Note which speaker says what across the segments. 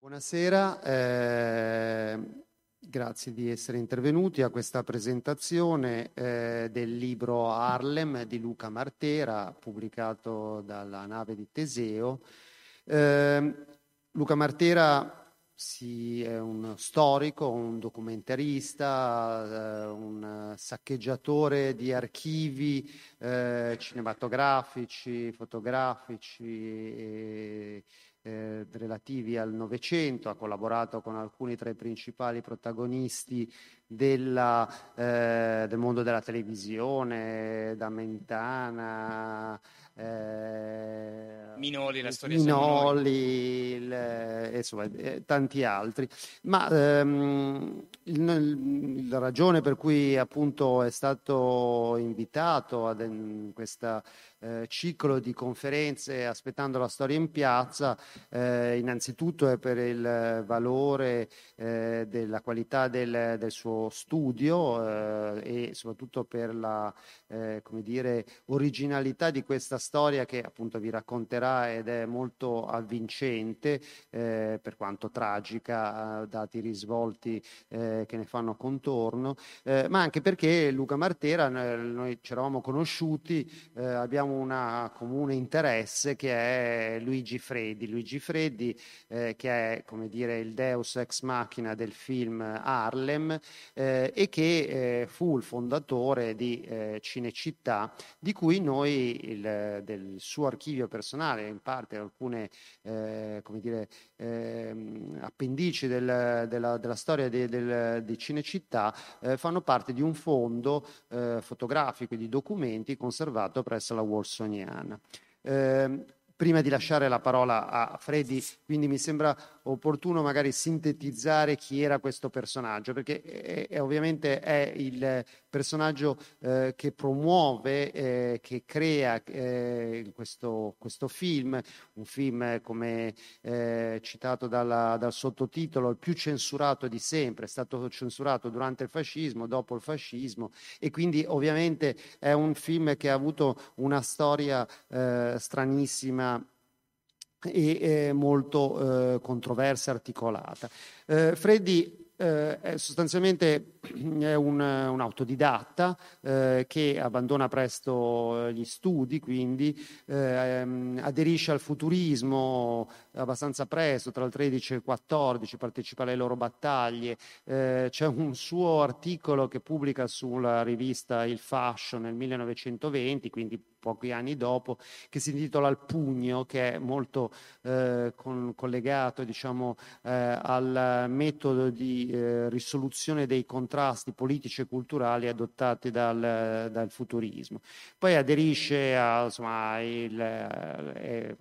Speaker 1: Buonasera, eh, grazie di essere intervenuti a questa presentazione eh, del libro Harlem di Luca Martera, pubblicato dalla nave di Teseo. Eh, Luca Martera sì, è un storico, un documentarista, eh, un saccheggiatore di archivi eh, cinematografici, fotografici. E, eh, relativi al Novecento, ha collaborato con alcuni tra i principali protagonisti della, eh, del mondo della televisione, da Mentana,
Speaker 2: eh, Minoli, la storia
Speaker 1: Minoli, il, eh, insomma, eh, tanti altri. Ma ehm, il, la ragione per cui appunto è stato invitato a questo eh, ciclo di conferenze aspettando la storia in piazza, eh, innanzitutto è per il valore eh, della qualità del, del suo studio e soprattutto per la come dire, originalità di questa storia che appunto vi racconterà ed è molto avvincente, eh, per quanto tragica, dati i risvolti eh, che ne fanno contorno, eh, ma anche perché Luca Martera, noi ci eravamo conosciuti, eh, abbiamo un comune interesse che è Luigi Freddi. Luigi Freddi, eh, che è come dire il deus ex machina del film Harlem eh, e che fu il fondatore di Cinecittà, di cui noi il, del suo archivio personale, in parte alcune eh, come dire, eh, appendici del, della, della, storia de, del, di Cinecittà, eh, fanno parte di un fondo eh, fotografico e di documenti conservato presso la Wolsoniana. Ehm, prima di lasciare la parola a Freddy, quindi mi sembra opportuno magari sintetizzare chi era questo personaggio, perché è, è, ovviamente è il personaggio eh, che promuove, eh, che crea eh, questo, questo, film, un film come eh, citato dalla, dal sottotitolo, il più censurato di sempre, è stato censurato durante il fascismo, dopo il fascismo e quindi ovviamente è un film che ha avuto una storia eh, stranissima e eh, molto eh, controversa articolata. Eh, Freddy eh, è sostanzialmente è un, un autodidatta eh, che abbandona presto eh, gli studi, quindi ehm, aderisce al futurismo abbastanza presto, tra il 13 e il 14, partecipa alle loro battaglie. Eh, c'è un suo articolo che pubblica sulla rivista Il Fashion nel 1920, quindi pochi anni dopo, che si intitola Il Pugno, che è molto eh, con, collegato diciamo, eh, al metodo di eh, risoluzione dei contrasti politici e culturali adottati dal, dal futurismo. Poi aderisce a, insomma, il, eh,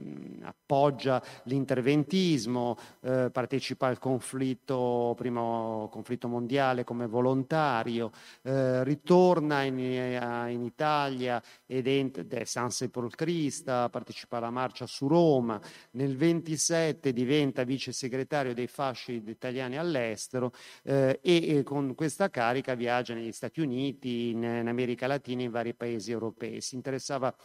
Speaker 1: appoggia l'interventismo, eh, partecipa al conflitto, primo conflitto mondiale come volontario, eh, ritorna in, in Italia ed è San Sepolcrista, partecipa alla marcia su Roma, nel 27 diventa vice segretario dei fasci italiani all'estero eh, e, e, con questa carica viaggia negli Stati Uniti, in, in America Latina e in vari paesi europei. Si interessava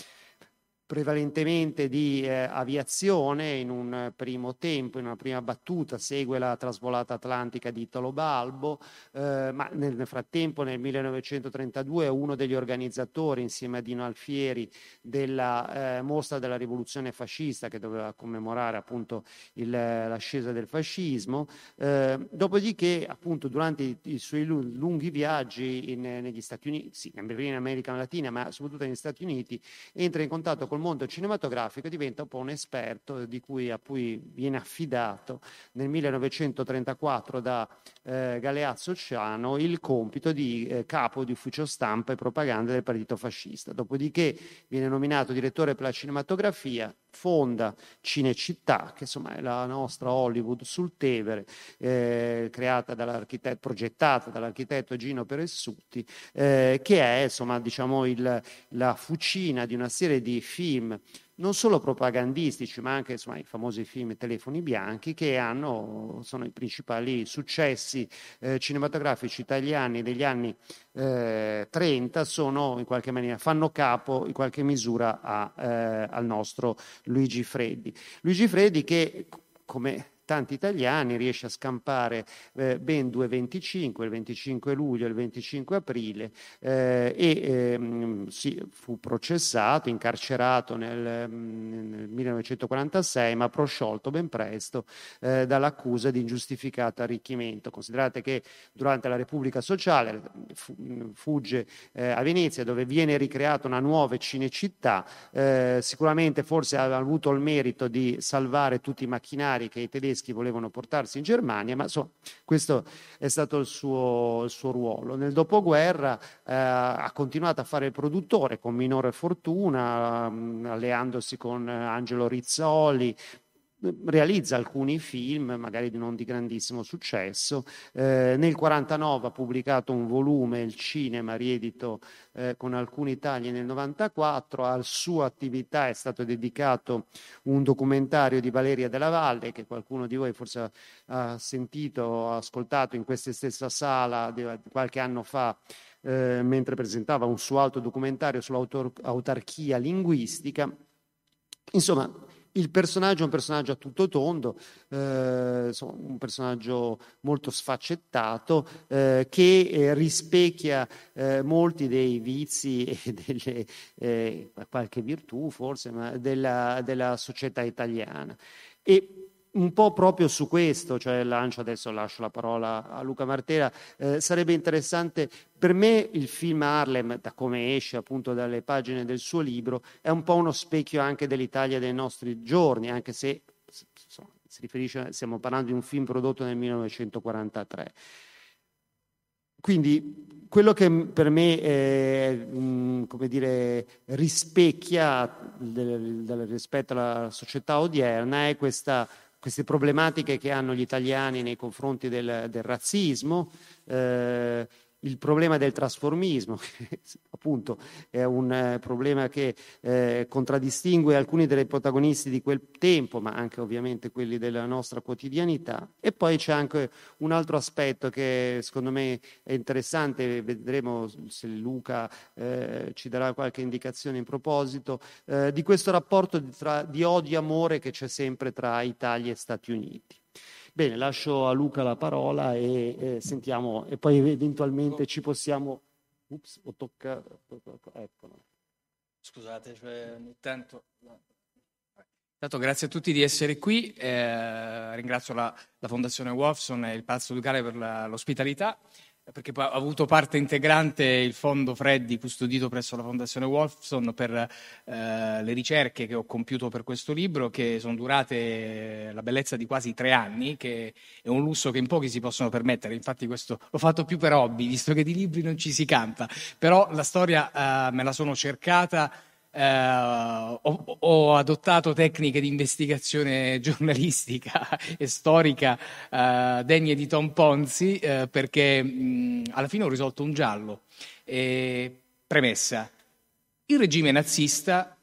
Speaker 1: prevalentemente di eh, aviazione in un primo tempo, in una prima battuta, segue la trasvolata atlantica di Italo Balbo, eh, ma nel frattempo nel 1932 è uno degli organizzatori insieme a Dino Alfieri della eh, mostra della rivoluzione fascista che doveva commemorare appunto il, l'ascesa del fascismo, eh, dopodiché appunto durante i, i suoi lunghi viaggi in, negli Stati Uniti, sì, in America Latina, ma soprattutto negli Stati Uniti, entra in contatto col mondo cinematografico diventa un po' un esperto di cui, a cui viene affidato nel 1934 da eh, Galeazzo Ciano il compito di eh, capo di ufficio stampa e propaganda del partito fascista. Dopodiché viene nominato direttore per la cinematografia, fonda Cinecittà, che insomma è la nostra Hollywood sul Tevere, eh, creata dall'architetto, progettata dall'architetto Gino Peressutti, eh, che è insomma diciamo il, la fucina di una serie di film non solo propagandistici, ma anche insomma, i famosi film Telefoni bianchi, che hanno, sono i principali successi eh, cinematografici italiani degli anni eh, 30, sono in qualche maniera, fanno capo in qualche misura a, eh, al nostro Luigi Freddi. Luigi Freddi che come tanti italiani, riesce a scampare eh, ben due 25, il 25 luglio e il 25 aprile eh, e ehm, sì, fu processato, incarcerato nel, nel, 1946 ma prosciolto ben presto eh, dall'accusa di ingiustificato arricchimento. Considerate che durante la Repubblica Sociale fugge eh, a Venezia dove viene ricreata una nuova cinecittà, eh, sicuramente forse aveva avuto il merito di salvare tutti i macchinari che i tedeschi volevano portarsi in Germania, ma insomma, questo è stato il suo, il suo ruolo. Nel dopoguerra eh, ha continuato a fare il produttore con minore fortuna, mh, alleandosi con Angelo Rizzoli, realizza alcuni film, magari non di grandissimo successo. Eh, nel 49 ha pubblicato un volume, Il cinema, riedito eh, con alcuni tagli nel 94. Al sua attività è stato dedicato un documentario di Valeria della Valle, che qualcuno di voi forse ha sentito o ascoltato in questa stessa sala di, qualche anno fa. Eh, mentre presentava un suo alto documentario sull'autarchia linguistica. Insomma, il personaggio è un personaggio a tutto tondo, eh, un personaggio molto sfaccettato eh, che eh, rispecchia eh, molti dei vizi e delle, eh, qualche virtù forse, ma della, della società italiana. E un po' proprio su questo, cioè lancio adesso lascio la parola a Luca Martera, eh, sarebbe interessante per me il film Harlem, da come esce appunto dalle pagine del suo libro, è un po' uno specchio anche dell'Italia dei nostri giorni, anche se insomma, si riferisce, stiamo parlando di un film prodotto nel 1943. Quindi quello che per me è, come dire, rispecchia del, del, rispetto alla società odierna è questa queste problematiche che hanno gli italiani nei confronti del, del razzismo, eh, il problema del trasformismo, che appunto è un eh, problema che eh, contraddistingue alcuni dei protagonisti di quel tempo, ma anche ovviamente quelli della nostra quotidianità. E poi c'è anche un altro aspetto che secondo me è interessante, vedremo se Luca eh, ci darà qualche indicazione in proposito, eh, di questo rapporto di, tra, di odio e amore che c'è sempre tra Italia e Stati Uniti. Bene, lascio a Luca la parola e eh, sentiamo, e poi eventualmente ci possiamo... Ups, ho toccato... Eccolo.
Speaker 2: Scusate, cioè, ogni tanto... Intanto grazie a tutti di essere qui, eh, ringrazio la, la, Fondazione Wolfson e il Palazzo Ducale per la, l'ospitalità perché ha avuto parte integrante il fondo Freddy custodito presso la Fondazione Wolfson per eh, le ricerche che ho compiuto per questo libro, che sono durate la bellezza di quasi tre anni, che è un lusso che in pochi si possono permettere. Infatti questo l'ho fatto più per hobby, visto che di libri non ci si campa. Però la storia eh, me la sono cercata Uh, ho, ho, adottato tecniche di investigazione giornalistica e storica uh, degne di Tom Ponzi uh, perché mh, alla fine ho risolto un giallo. E, premessa. Il regime nazista,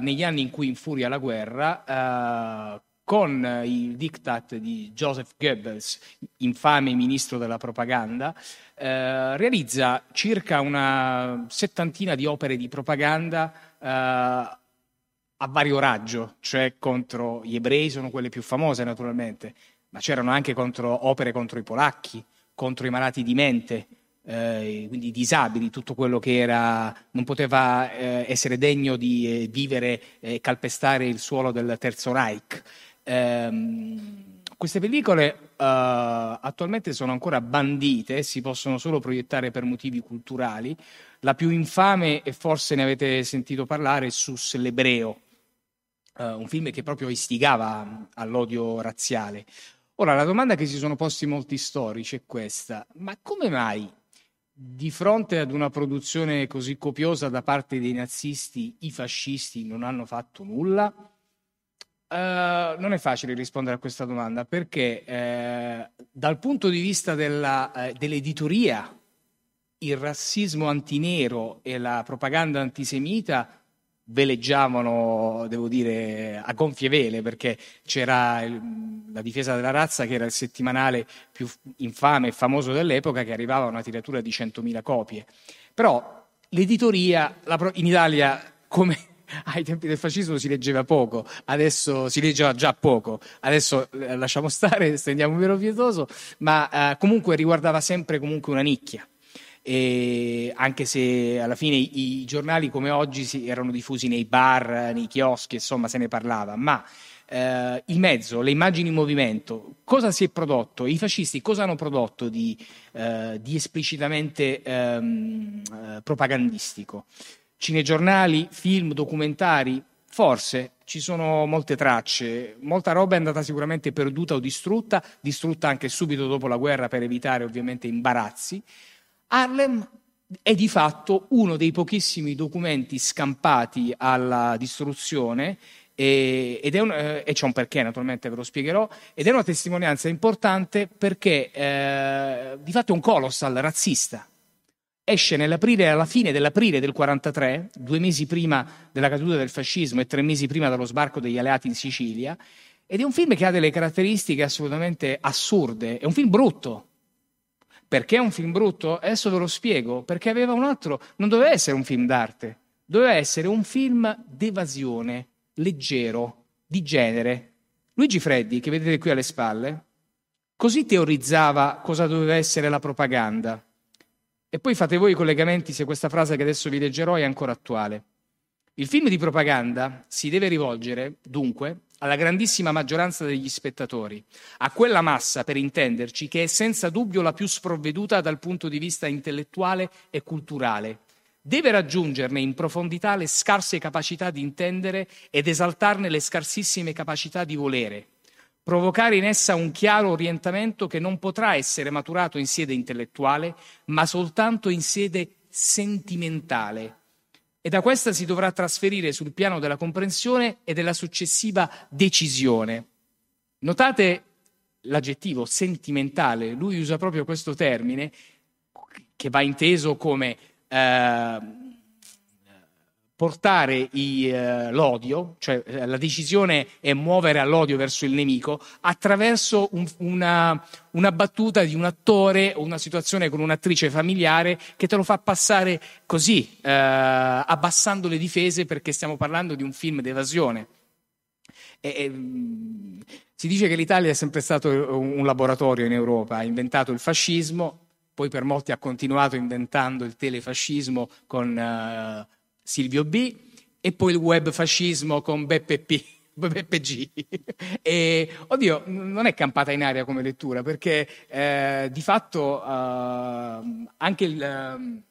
Speaker 2: negli anni in cui infuria la guerra, con il diktat di Joseph Goebbels, infame ministro della propaganda, realizza circa una settantina di opere di propaganda a vario raggio, cioè contro gli ebrei sono quelle più famose naturalmente, ma c'erano anche contro, opere contro i polacchi, contro i malati di mente, eh, quindi i disabili, tutto quello che era, non poteva eh, essere degno di eh, vivere e calpestare il suolo del Terzo Reich. Ehm, queste pellicole uh, attualmente sono ancora bandite, si possono solo proiettare per motivi culturali. La più infame, e forse ne avete sentito parlare, è Sus l'Ebreo, uh, un film che proprio istigava all'odio razziale. Ora, la domanda che si sono posti molti storici è questa, ma come mai di fronte ad una produzione così copiosa da parte dei nazisti i fascisti non hanno fatto nulla? Uh, non è facile rispondere a questa domanda perché eh, dal punto di vista della, eh, dell'editoria il razzismo antinero e la propaganda antisemita veleggiavano, devo dire, a gonfie vele perché c'era la difesa della razza che era il settimanale più infame e famoso dell'epoca che arrivava a una tiratura di 100.000 copie. Però l'editoria la, in Italia come ai tempi del fascismo si leggeva poco, adesso si leggeva già poco, adesso eh, lasciamo stare, stendiamo un velo pietoso, ma eh, comunque riguardava sempre comunque una nicchia. E anche se alla fine i, giornali come oggi si, erano diffusi nei bar, nei chioschi, insomma se ne parlava, ma eh, il mezzo, le immagini in movimento, cosa si è prodotto? I fascisti cosa hanno prodotto di, eh, di esplicitamente ehm, eh, propagandistico? Cinegiornali, film, documentari? Forse ci sono molte tracce, molta roba è andata sicuramente perduta o distrutta, distrutta anche subito dopo la guerra per evitare ovviamente imbarazzi. Harlem è di fatto uno dei pochissimi documenti scampati alla distruzione e, ed è un, eh, e c'è un perché, naturalmente ve lo spiegherò, ed è una testimonianza importante perché eh, di fatto è un colossal razzista. Esce nell'aprile, alla fine dell'aprile del 43, due mesi prima della caduta del fascismo e tre mesi prima dello sbarco degli alleati in Sicilia, ed è un film che ha delle caratteristiche assolutamente assurde, è un film brutto, perché è un film brutto? Adesso ve lo spiego. Perché aveva un altro. Non doveva essere un film d'arte, doveva essere un film d'evasione, leggero, di genere. Luigi Freddi, che vedete qui alle spalle, così teorizzava cosa doveva essere la propaganda. E poi fate voi i collegamenti se questa frase che adesso vi leggerò è ancora attuale. Il film di propaganda si deve rivolgere, dunque, alla grandissima maggioranza degli spettatori, a quella massa, per intenderci, che è senza dubbio la più sprovveduta dal punto di vista intellettuale e culturale, deve raggiungerne in profondità le scarse capacità di intendere ed esaltarne le scarsissime capacità di volere, provocare in essa un chiaro orientamento che non potrà essere maturato in sede intellettuale, ma soltanto in sede sentimentale. E da questa si dovrà trasferire sul piano della comprensione e della successiva decisione. Notate l'aggettivo sentimentale, lui usa proprio questo termine che va inteso come eh, portare i, eh, l'odio, cioè eh, la decisione è muovere all'odio verso il nemico attraverso un, una, una, battuta di un attore o una situazione con un'attrice familiare che te lo fa passare così, eh, abbassando le difese perché stiamo parlando di un film d'evasione. E, e, mm, si dice che l'Italia è sempre stato un laboratorio in Europa, ha inventato il fascismo, poi per molti ha continuato inventando il telefascismo con uh, Silvio B e poi il web fascismo con Beppe P. Beppe G. e, oddio, non è campata in aria come lettura, perché eh, di fatto uh, anche il, uh,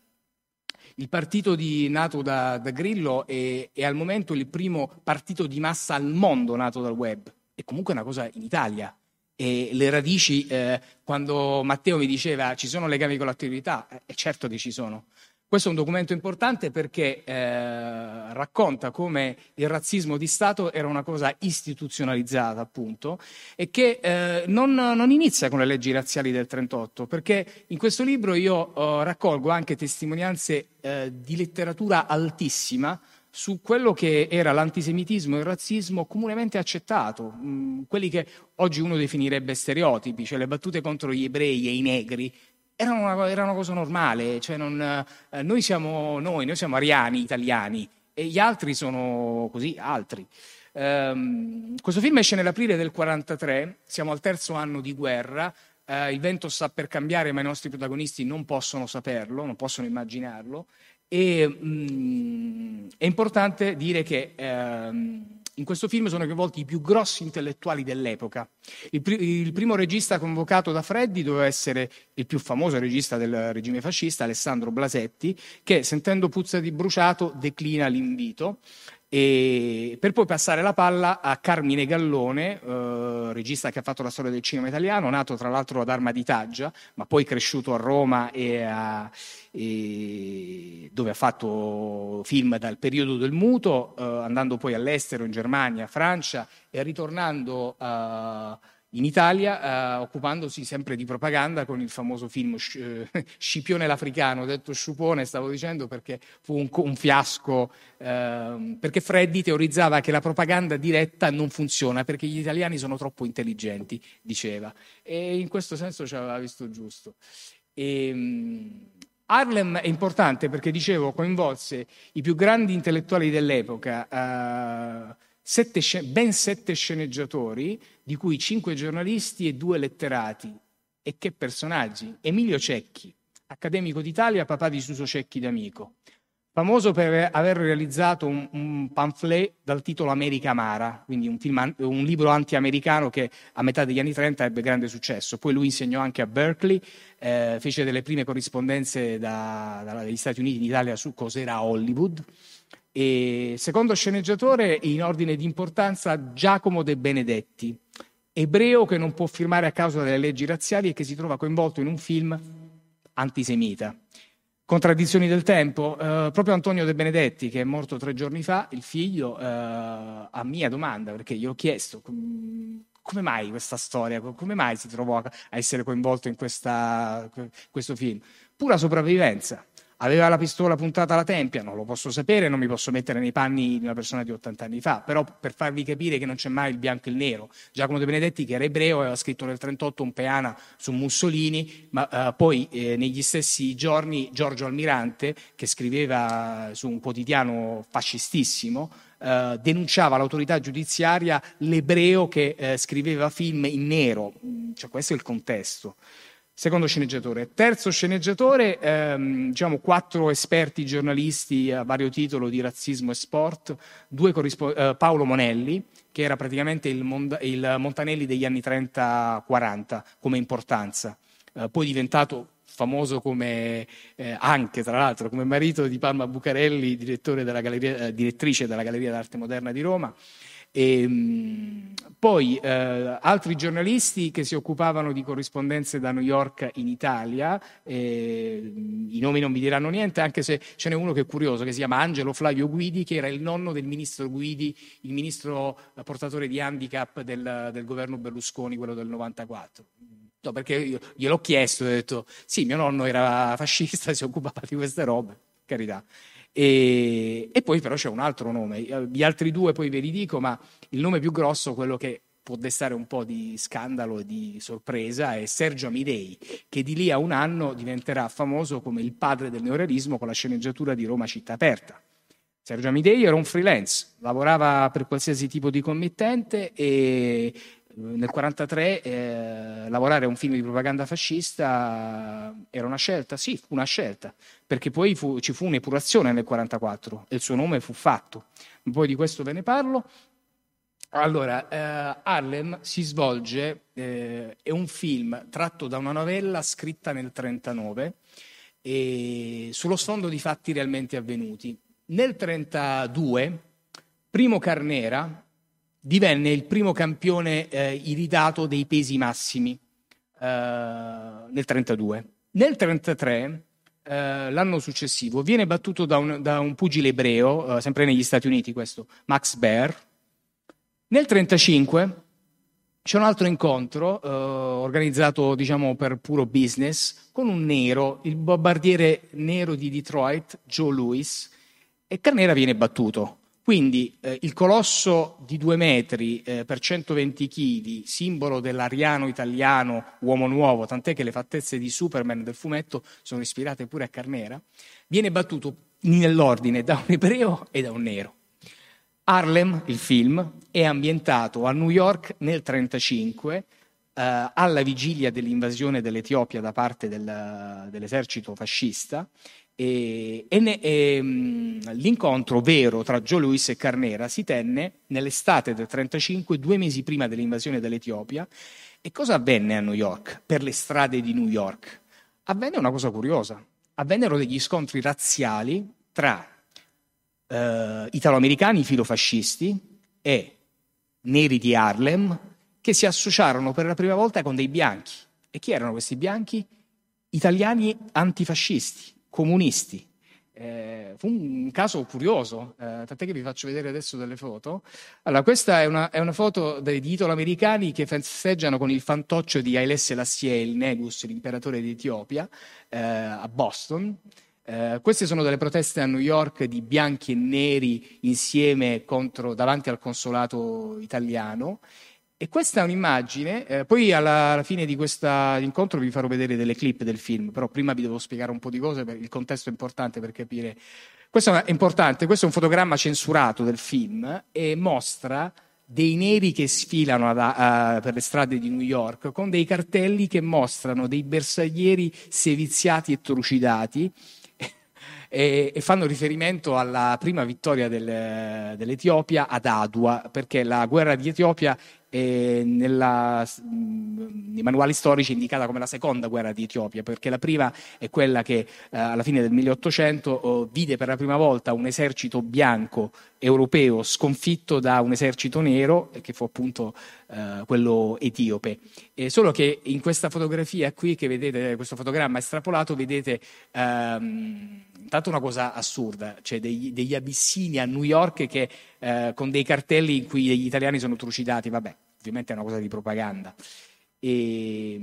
Speaker 2: il, partito di, nato da, da Grillo è, è, al momento il primo partito di massa al mondo nato dal web. È comunque una cosa in Italia, e le radici, eh, quando Matteo mi diceva ci sono legami con l'attività, è eh, certo che ci sono. Questo è un documento importante perché eh, racconta come il razzismo di Stato era una cosa istituzionalizzata, appunto, e che eh, non, non, inizia con le leggi razziali del 38, perché in questo libro io eh, raccolgo anche testimonianze eh, di letteratura altissima su quello che era l'antisemitismo e il razzismo comunemente accettato, mm, quelli che oggi uno definirebbe stereotipi, cioè le battute contro gli ebrei e i negri, erano una, era una cosa normale, cioè non, eh, noi siamo noi, noi siamo ariani italiani e gli altri sono così, altri. Um, questo film esce nell'aprile del 1943, siamo al terzo anno di guerra, uh, il vento sta per cambiare ma i nostri protagonisti non possono saperlo, non possono immaginarlo e mm, è importante dire che ehm, in questo film sono coinvolti i più grossi intellettuali dell'epoca. Il, pr- il, primo regista convocato da Freddi doveva essere il più famoso regista del regime fascista, Alessandro Blasetti, che sentendo puzza di bruciato declina l'invito e per poi passare la palla a Carmine Gallone, eh, regista che ha fatto la storia del cinema italiano, nato tra l'altro ad Arma di Taggia, ma poi cresciuto a Roma e a, e dove ha fatto film dal periodo del muto, eh, andando poi all'estero, in Germania, Francia e ritornando a in Italia, eh, occupandosi sempre di propaganda con il famoso film eh, Scipione l'Africano, detto Sciupone, stavo dicendo perché fu un, un fiasco, eh, perché Freddi teorizzava che la propaganda diretta non funziona perché gli italiani sono troppo intelligenti, diceva, e in questo senso ci aveva visto giusto. E, ehm, Harlem è importante perché, dicevo, coinvolse i più grandi intellettuali dell'epoca, eh, sette, ben sette sceneggiatori, di cui cinque giornalisti e due letterati. E che personaggi! Emilio Cecchi, accademico d'Italia, papà di Suso Cecchi d'Amico, famoso per aver realizzato un, un, pamphlet dal titolo America Amara, quindi un, film, un, libro anti-americano che a metà degli anni 30 ebbe grande successo. Poi lui insegnò anche a Berkeley, eh, fece delle prime corrispondenze da, dagli Stati Uniti in Italia su cos'era Hollywood. E secondo sceneggiatore, in ordine di importanza, Giacomo De Benedetti, ebreo che non può firmare a causa delle leggi razziali e che si trova coinvolto in un film antisemita. Contraddizioni del tempo. Eh, proprio Antonio De Benedetti, che è morto tre giorni fa, il figlio, eh, a mia domanda, perché gli ho chiesto come mai questa storia, come mai si trovò a essere coinvolto in questa, questo film? Pura sopravvivenza. Aveva la pistola puntata alla tempia, non lo posso sapere, non mi posso mettere nei panni di una persona di 80 anni fa, però per farvi capire che non c'è mai il bianco e il nero. Giacomo De Benedetti, che era ebreo, aveva scritto nel 1938 un peana su Mussolini, ma eh, poi eh, negli stessi giorni Giorgio Almirante, che scriveva su un quotidiano fascistissimo, eh, denunciava l'autorità giudiziaria l'ebreo che eh, scriveva film in nero. Cioè, questo è il contesto. Secondo sceneggiatore. Terzo sceneggiatore, ehm, diciamo quattro esperti giornalisti a vario titolo di razzismo e sport, corrispo- eh, Paolo Monelli, che era praticamente il, Mond- il Montanelli degli anni 30-40 come importanza, eh, poi diventato famoso come, eh, anche tra l'altro come marito di Palma Bucarelli, della galleria, eh, direttrice della Galleria d'Arte Moderna di Roma. E, ehm, poi eh, altri giornalisti che si occupavano di corrispondenze da New York in Italia, eh, i nomi non vi diranno niente, anche se ce n'è uno che è curioso, che si chiama Angelo Flavio Guidi, che era il nonno del ministro Guidi, il ministro portatore di handicap del, del governo Berlusconi, quello del 94. No, perché io gliel'ho chiesto e ho detto, sì, mio nonno era fascista, si occupava di queste robe, carità. E, e, poi però c'è un altro nome, gli altri due poi ve li dico, ma il nome più grosso, quello che può destare un po' di scandalo e di sorpresa, è Sergio Amidei, che di lì a un anno diventerà famoso come il padre del neorealismo con la sceneggiatura di Roma città aperta. Sergio Amidei era un freelance, lavorava per qualsiasi tipo di committente e nel 1943 eh, lavorare a un film di propaganda fascista era una scelta? Sì, fu una scelta, perché poi fu, ci fu un'epurazione nel 1944 e il suo nome fu fatto. Poi di questo ve ne parlo. Allora, eh, Harlem si svolge, eh, è un film tratto da una novella scritta nel 1939 sullo sfondo di fatti realmente avvenuti. Nel 1932, Primo Carnera, divenne il primo campione eh, iridato dei pesi massimi eh, nel 32. Nel 33, eh, l'anno successivo, viene battuto da un, da un pugile ebreo, eh, sempre negli Stati Uniti questo, Max Baer. Nel 35 c'è un altro incontro eh, organizzato diciamo per puro business con un nero, il bombardiere nero di Detroit, Joe Lewis, e Carnera viene battuto. Quindi eh, il colosso di due metri eh, per 120 kg, simbolo dell'ariano italiano uomo nuovo, tant'è che le fattezze di Superman del fumetto sono ispirate pure a Carnera, viene battuto nell'ordine da un ebreo e da un nero. Harlem, il film, è ambientato a New York nel 1935, eh, alla vigilia dell'invasione dell'Etiopia da parte del, dell'esercito fascista e, e, e mm, l'incontro vero tra Joe Louis e Carnera si tenne nell'estate del 1935, due mesi prima dell'invasione dell'Etiopia. E cosa avvenne a New York, per le strade di New York? Avvenne una cosa curiosa. Avvennero degli scontri razziali tra eh, italoamericani filofascisti e neri di Harlem che si associarono per la prima volta con dei bianchi. E chi erano questi bianchi? Italiani antifascisti, comunisti. Eh, fu un caso curioso, eh, tant'è che vi faccio vedere adesso delle foto. Allora, questa è una, è una foto degli italo-americani che festeggiano con il fantoccio di Haile Selassie, il Negus, l'imperatore d'Etiopia, eh, a Boston. Eh, queste sono delle proteste a New York di bianchi e neri insieme contro, davanti al consolato italiano E questa è un'immagine, eh, poi alla, alla, fine di questo incontro vi farò vedere delle clip del film, però prima vi devo spiegare un po' di cose, perché il contesto è importante per capire. Questo è importante, questo è un fotogramma censurato del film e mostra dei neri che sfilano ad, a, per le strade di New York con dei cartelli che mostrano dei bersaglieri seviziati e trucidati e, fanno riferimento alla prima vittoria del, dell'Etiopia ad Adua, perché la guerra di Etiopia è nella, nei manuali storici indicata come la seconda guerra di Etiopia, perché la prima è quella che eh, alla fine del 1800 oh, vide per la prima volta un esercito bianco europeo sconfitto da un esercito nero, che fu appunto eh, quello etiope. E solo che in questa fotografia qui, che vedete, questo fotogramma estrapolato, vedete ehm, intanto una cosa assurda, cioè degli, degli abissini a New York che, eh, con dei cartelli in cui gli italiani sono trucidati, vabbè, ovviamente è una cosa di propaganda. E,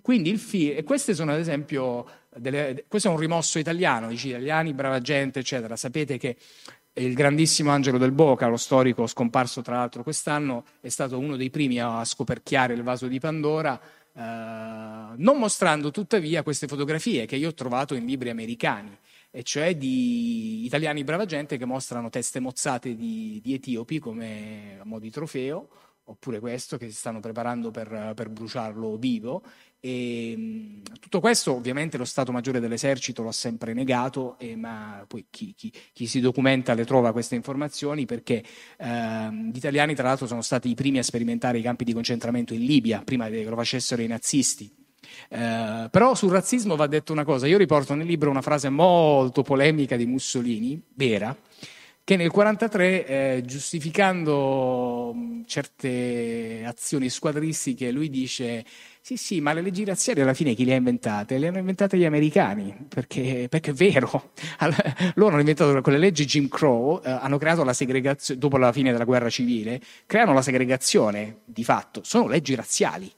Speaker 2: quindi il film, e queste sono ad esempio, delle, questo è un rimosso italiano, dici italiani, brava gente, eccetera. Sapete che il grandissimo Angelo del Boca, lo storico scomparso tra l'altro quest'anno, è stato uno dei primi a scoperchiare il vaso di Pandora, eh, non mostrando tuttavia queste fotografie che io ho trovato in libri americani, e cioè di italiani brava gente che mostrano teste mozzate di, di etiopi come a mo' di trofeo, oppure questo che si stanno preparando per, per bruciarlo vivo e, ehm, tutto questo ovviamente lo Stato Maggiore dell'Esercito lo ha sempre negato, eh, ma poi chi, chi, chi, si documenta le trova queste informazioni perché eh, gli italiani tra l'altro sono stati i primi a sperimentare i campi di concentramento in Libia, prima che lo facessero i nazisti. Eh, però sul razzismo va detto una cosa, io riporto nel libro una frase molto polemica di Mussolini, vera, che nel 1943, eh, giustificando certe azioni squadristiche, lui dice sì, sì, ma le leggi razziali alla fine chi le ha inventate? Le hanno inventate gli americani, perché, perché è vero. loro hanno inventato con le leggi Jim Crow, eh, hanno creato la segregazione, dopo la fine della guerra civile, creano la segregazione, di fatto, sono leggi razziali.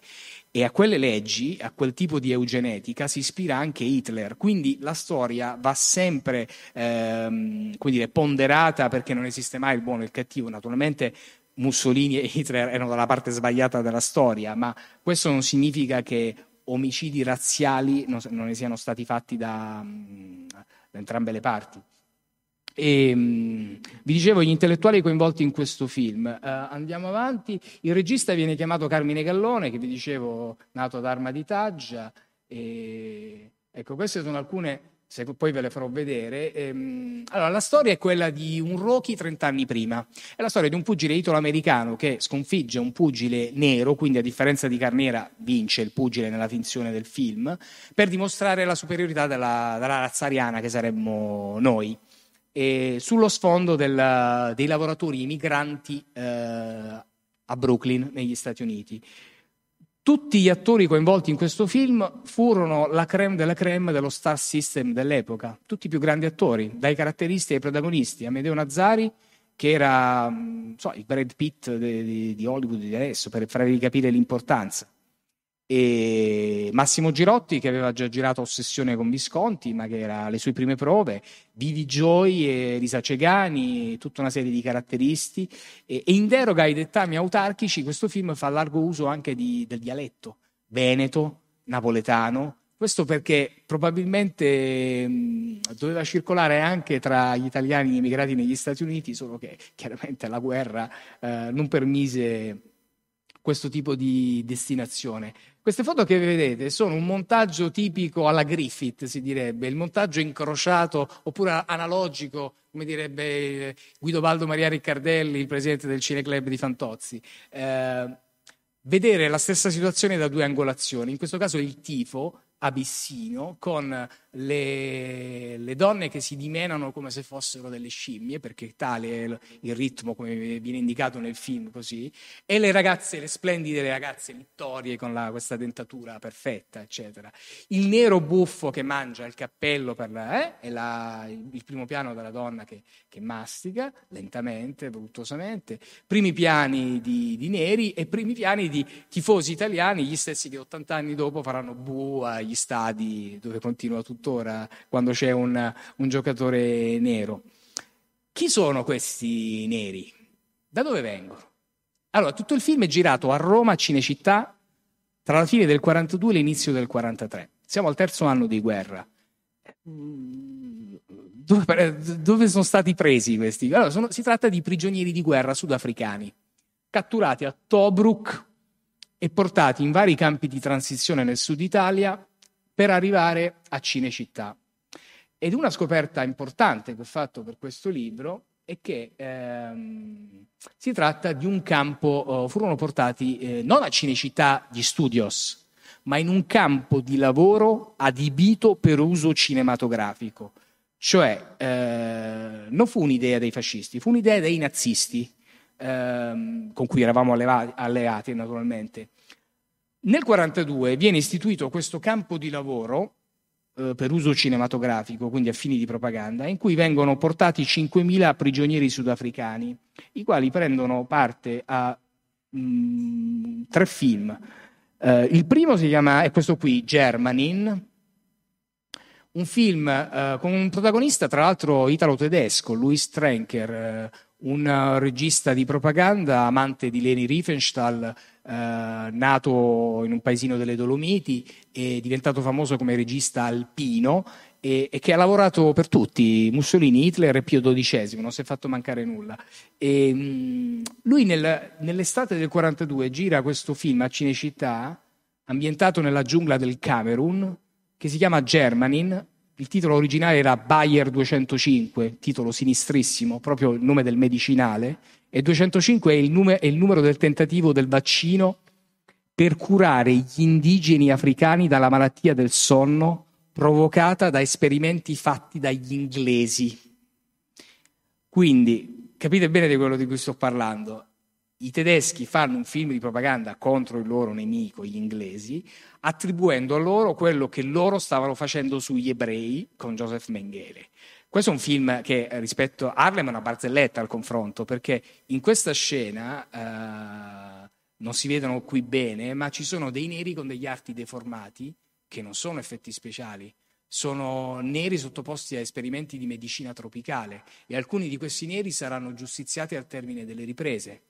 Speaker 2: E a quelle leggi, a quel tipo di eugenetica, si ispira anche Hitler. Quindi la storia va sempre ehm, dire, ponderata perché non esiste mai il buono e il cattivo. Naturalmente Mussolini e Hitler erano dalla parte sbagliata della storia, ma questo non significa che omicidi razziali non, ne siano stati fatti da, da entrambe le parti. E, vi dicevo gli intellettuali coinvolti in questo film. Uh, andiamo avanti. Il regista viene chiamato Carmine Gallone, che vi dicevo, nato ad Arma di Taggia. E, ecco, queste sono alcune se poi ve le farò vedere. Ehm, allora, la storia è quella di un Rocky 30 anni prima. È la storia di un pugile italo-americano che sconfigge un pugile nero, quindi a differenza di Carnera vince il pugile nella finzione del film, per dimostrare la superiorità della, della razza ariana che saremmo noi. E sullo sfondo del, dei lavoratori immigranti eh, a Brooklyn, negli Stati Uniti. Tutti gli attori coinvolti in questo film furono la creme della creme dello star system dell'epoca, tutti i più grandi attori, dai caratteristi ai protagonisti. Amedeo Nazzari, che era so, il Brad Pitt di, di Hollywood di adesso, per farvi capire l'importanza e Massimo Girotti che aveva già girato Ossessione con Visconti ma che era alle sue prime prove Vivi Joy e Risa Cegani tutta una serie di caratteristi e, e in deroga ai dettami autarchici questo film fa largo uso anche di, del dialetto veneto, napoletano questo perché probabilmente mh, doveva circolare anche tra gli italiani immigrati negli Stati Uniti solo che chiaramente la guerra eh, non permise questo tipo di destinazione. Queste foto che vedete sono un montaggio tipico alla Griffith, si direbbe, il montaggio incrociato oppure analogico, come direbbe Guido Baldo Maria Riccardelli, il presidente del Cineclub di Fantozzi. Eh, vedere la stessa situazione da due angolazioni, in questo caso il tifo abissino con le, le, donne che si dimenano come se fossero delle scimmie, perché tale è il ritmo come viene indicato nel film così, e le ragazze, le splendide ragazze vittorie con la, questa dentatura perfetta, eccetera. Il nero buffo che mangia il cappello per la, eh, e la, il primo piano della donna che, che mastica lentamente, voluttuosamente, primi piani di, di neri e primi piani di tifosi italiani, gli stessi che 80 anni dopo faranno bu agli stadi dove continua tutto tuttora quando c'è un, un giocatore nero. Chi sono questi neri? Da dove vengono? Allora, tutto il film è girato a Roma, Cinecittà, tra la fine del 42 e l'inizio del 43. Siamo al terzo anno di guerra. Dove, dove sono stati presi questi? Allora, sono, si tratta di prigionieri di guerra sudafricani, catturati a Tobruk e portati in vari campi di transizione nel sud Italia per arrivare a Cinecittà. Ed una scoperta importante che ho fatto per questo libro è che ehm, si tratta di un campo, oh, furono portati eh, non a Cinecittà di Studios, ma in un campo di lavoro adibito per uso cinematografico. Cioè, eh, non fu un'idea dei fascisti, fu un'idea dei nazisti, ehm, con cui eravamo alleati naturalmente. Nel 1942 viene istituito questo campo di lavoro eh, per uso cinematografico, quindi a fini di propaganda, in cui vengono portati 5.000 prigionieri sudafricani, i quali prendono parte a mh, mm, tre film. Eh, il primo si chiama, è questo qui, Germanin, un film eh, con un protagonista tra l'altro italo-tedesco, Louis Trenker, eh, un regista di propaganda, amante di Leni Riefenstahl, eh, nato in un paesino delle Dolomiti e diventato famoso come regista alpino e, e, che ha lavorato per tutti, Mussolini, Hitler e Pio XII, non si è fatto mancare nulla. E, mh, mm, lui nel, nell'estate del 42 gira questo film a Cinecittà, ambientato nella giungla del Camerun, che si chiama Germanin, il titolo originale era Bayer 205, titolo sinistrissimo, proprio il nome del medicinale, e 205 è il, nume- è il numero del tentativo del vaccino per curare gli indigeni africani dalla malattia del sonno provocata da esperimenti fatti dagli inglesi. Quindi capite bene di quello di cui sto parlando. I tedeschi fanno un film di propaganda contro il loro nemico, gli inglesi, attribuendo a loro quello che loro stavano facendo sugli ebrei con Joseph Mengele. Questo è un film che rispetto a Harlem è una barzelletta al confronto, perché in questa scena eh, non si vedono qui bene, ma ci sono dei neri con degli arti deformati che non sono effetti speciali, sono neri sottoposti a esperimenti di medicina tropicale e alcuni di questi neri saranno giustiziati al termine delle riprese.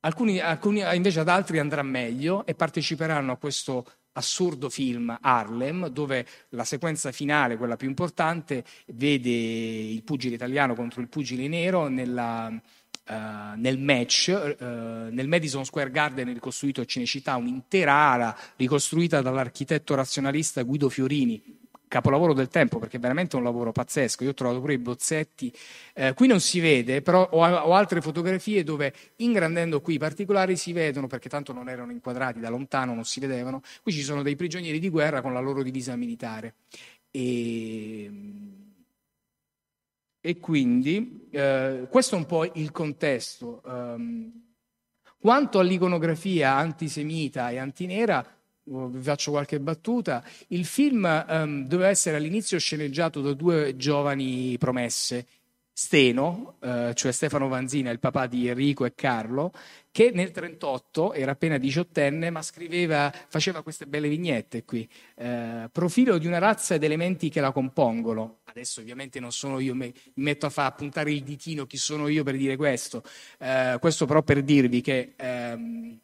Speaker 2: Alcuni, alcuni, invece ad altri andrà meglio e parteciperanno a questo assurdo film Harlem, dove la sequenza finale, quella più importante, vede il pugile italiano contro il pugile nero nella, uh, nel match, uh, nel Madison Square Garden ricostruito a Cinecittà, un'intera ala ricostruita dall'architetto razionalista Guido Fiorini, capolavoro del tempo perché è veramente un lavoro pazzesco. Io ho trovato pure i bozzetti. Eh, qui non si vede, però ho, ho, altre fotografie dove ingrandendo qui i particolari si vedono perché tanto non erano inquadrati da lontano, non si vedevano. Qui ci sono dei prigionieri di guerra con la loro divisa militare. E, e quindi eh, questo è un po' il contesto. Um, quanto all'iconografia antisemita e antinera, vi faccio qualche battuta. Il film um, doveva essere all'inizio sceneggiato da due giovani promesse, Steno, eh, cioè Stefano Vanzina, il papà di Enrico e Carlo, che nel 1938 era appena diciottenne, ma scriveva, faceva queste belle vignette qui. Eh, profilo di una razza ed elementi che la compongono. Adesso ovviamente non sono io, mi metto a far puntare il ditino chi sono io per dire questo. Eh, questo però per dirvi che ehm,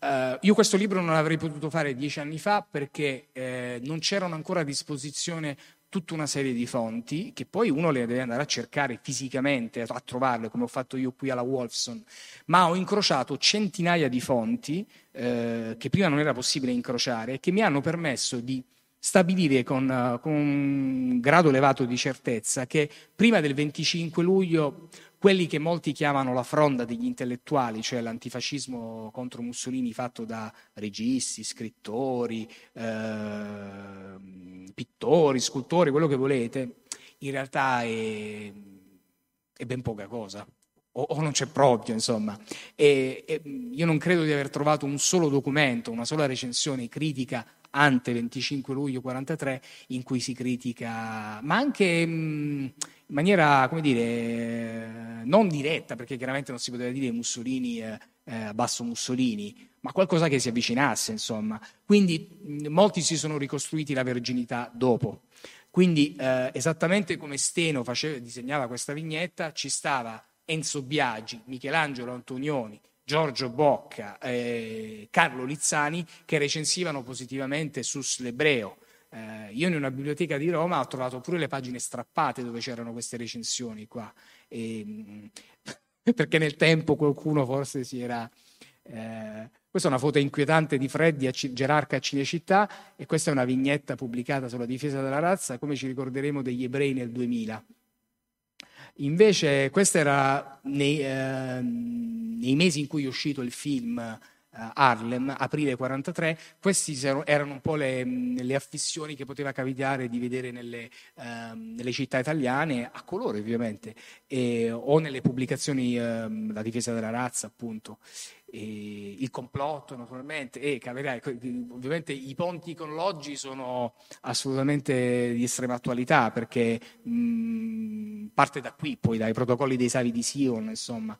Speaker 2: Uh, io questo libro non l'avrei potuto fare dieci anni fa perché eh, non c'erano ancora a disposizione tutta una serie di fonti che poi uno le deve andare a cercare fisicamente, a trovarle, come ho fatto io qui alla Wolfson, ma ho incrociato centinaia di fonti eh, che prima non era possibile incrociare e che mi hanno permesso di stabilire con, con un grado elevato di certezza che prima del 25 luglio quelli che molti chiamano la fronda degli intellettuali, cioè l'antifascismo contro Mussolini fatto da registi, scrittori, eh, pittori, scultori, quello che volete, in realtà è, è ben poca cosa. O, o, non c'è proprio, insomma. E, e io non credo di aver trovato un solo documento, una sola recensione critica ante 25 luglio 43 in cui si critica, ma anche mh, in maniera, come dire, non diretta, perché chiaramente non si poteva dire Mussolini, eh, eh, basso Mussolini, ma qualcosa che si avvicinasse, insomma. Quindi mh, molti si sono ricostruiti la verginità dopo. Quindi eh, esattamente come Steno faceva, disegnava questa vignetta, ci stava Enzo Biagi, Michelangelo Antonioni, Giorgio Bocca e Carlo Lizzani che recensivano positivamente Sus l'ebreo. Eh, io in una biblioteca di Roma ho trovato pure le pagine strappate dove c'erano queste recensioni qua, e, perché nel tempo qualcuno forse si era... Eh, questa è una foto inquietante di Freddi a C- Gerarca a Cinecittà e questa è una vignetta pubblicata sulla difesa della razza, come ci ricorderemo degli ebrei nel 2000. Invece, questo era nei, eh, nei mesi in cui è uscito il film Harlem, aprile 43, queste erano un po' le, le, affissioni che poteva capitare di vedere nelle, eh, nelle città italiane, a colore ovviamente, e, o nelle pubblicazioni ehm, La difesa della razza, appunto. E il complotto naturalmente e capirai, ovviamente i ponti con l'oggi sono assolutamente di estrema attualità perché mh, parte da qui poi dai protocolli dei Savi di Sion insomma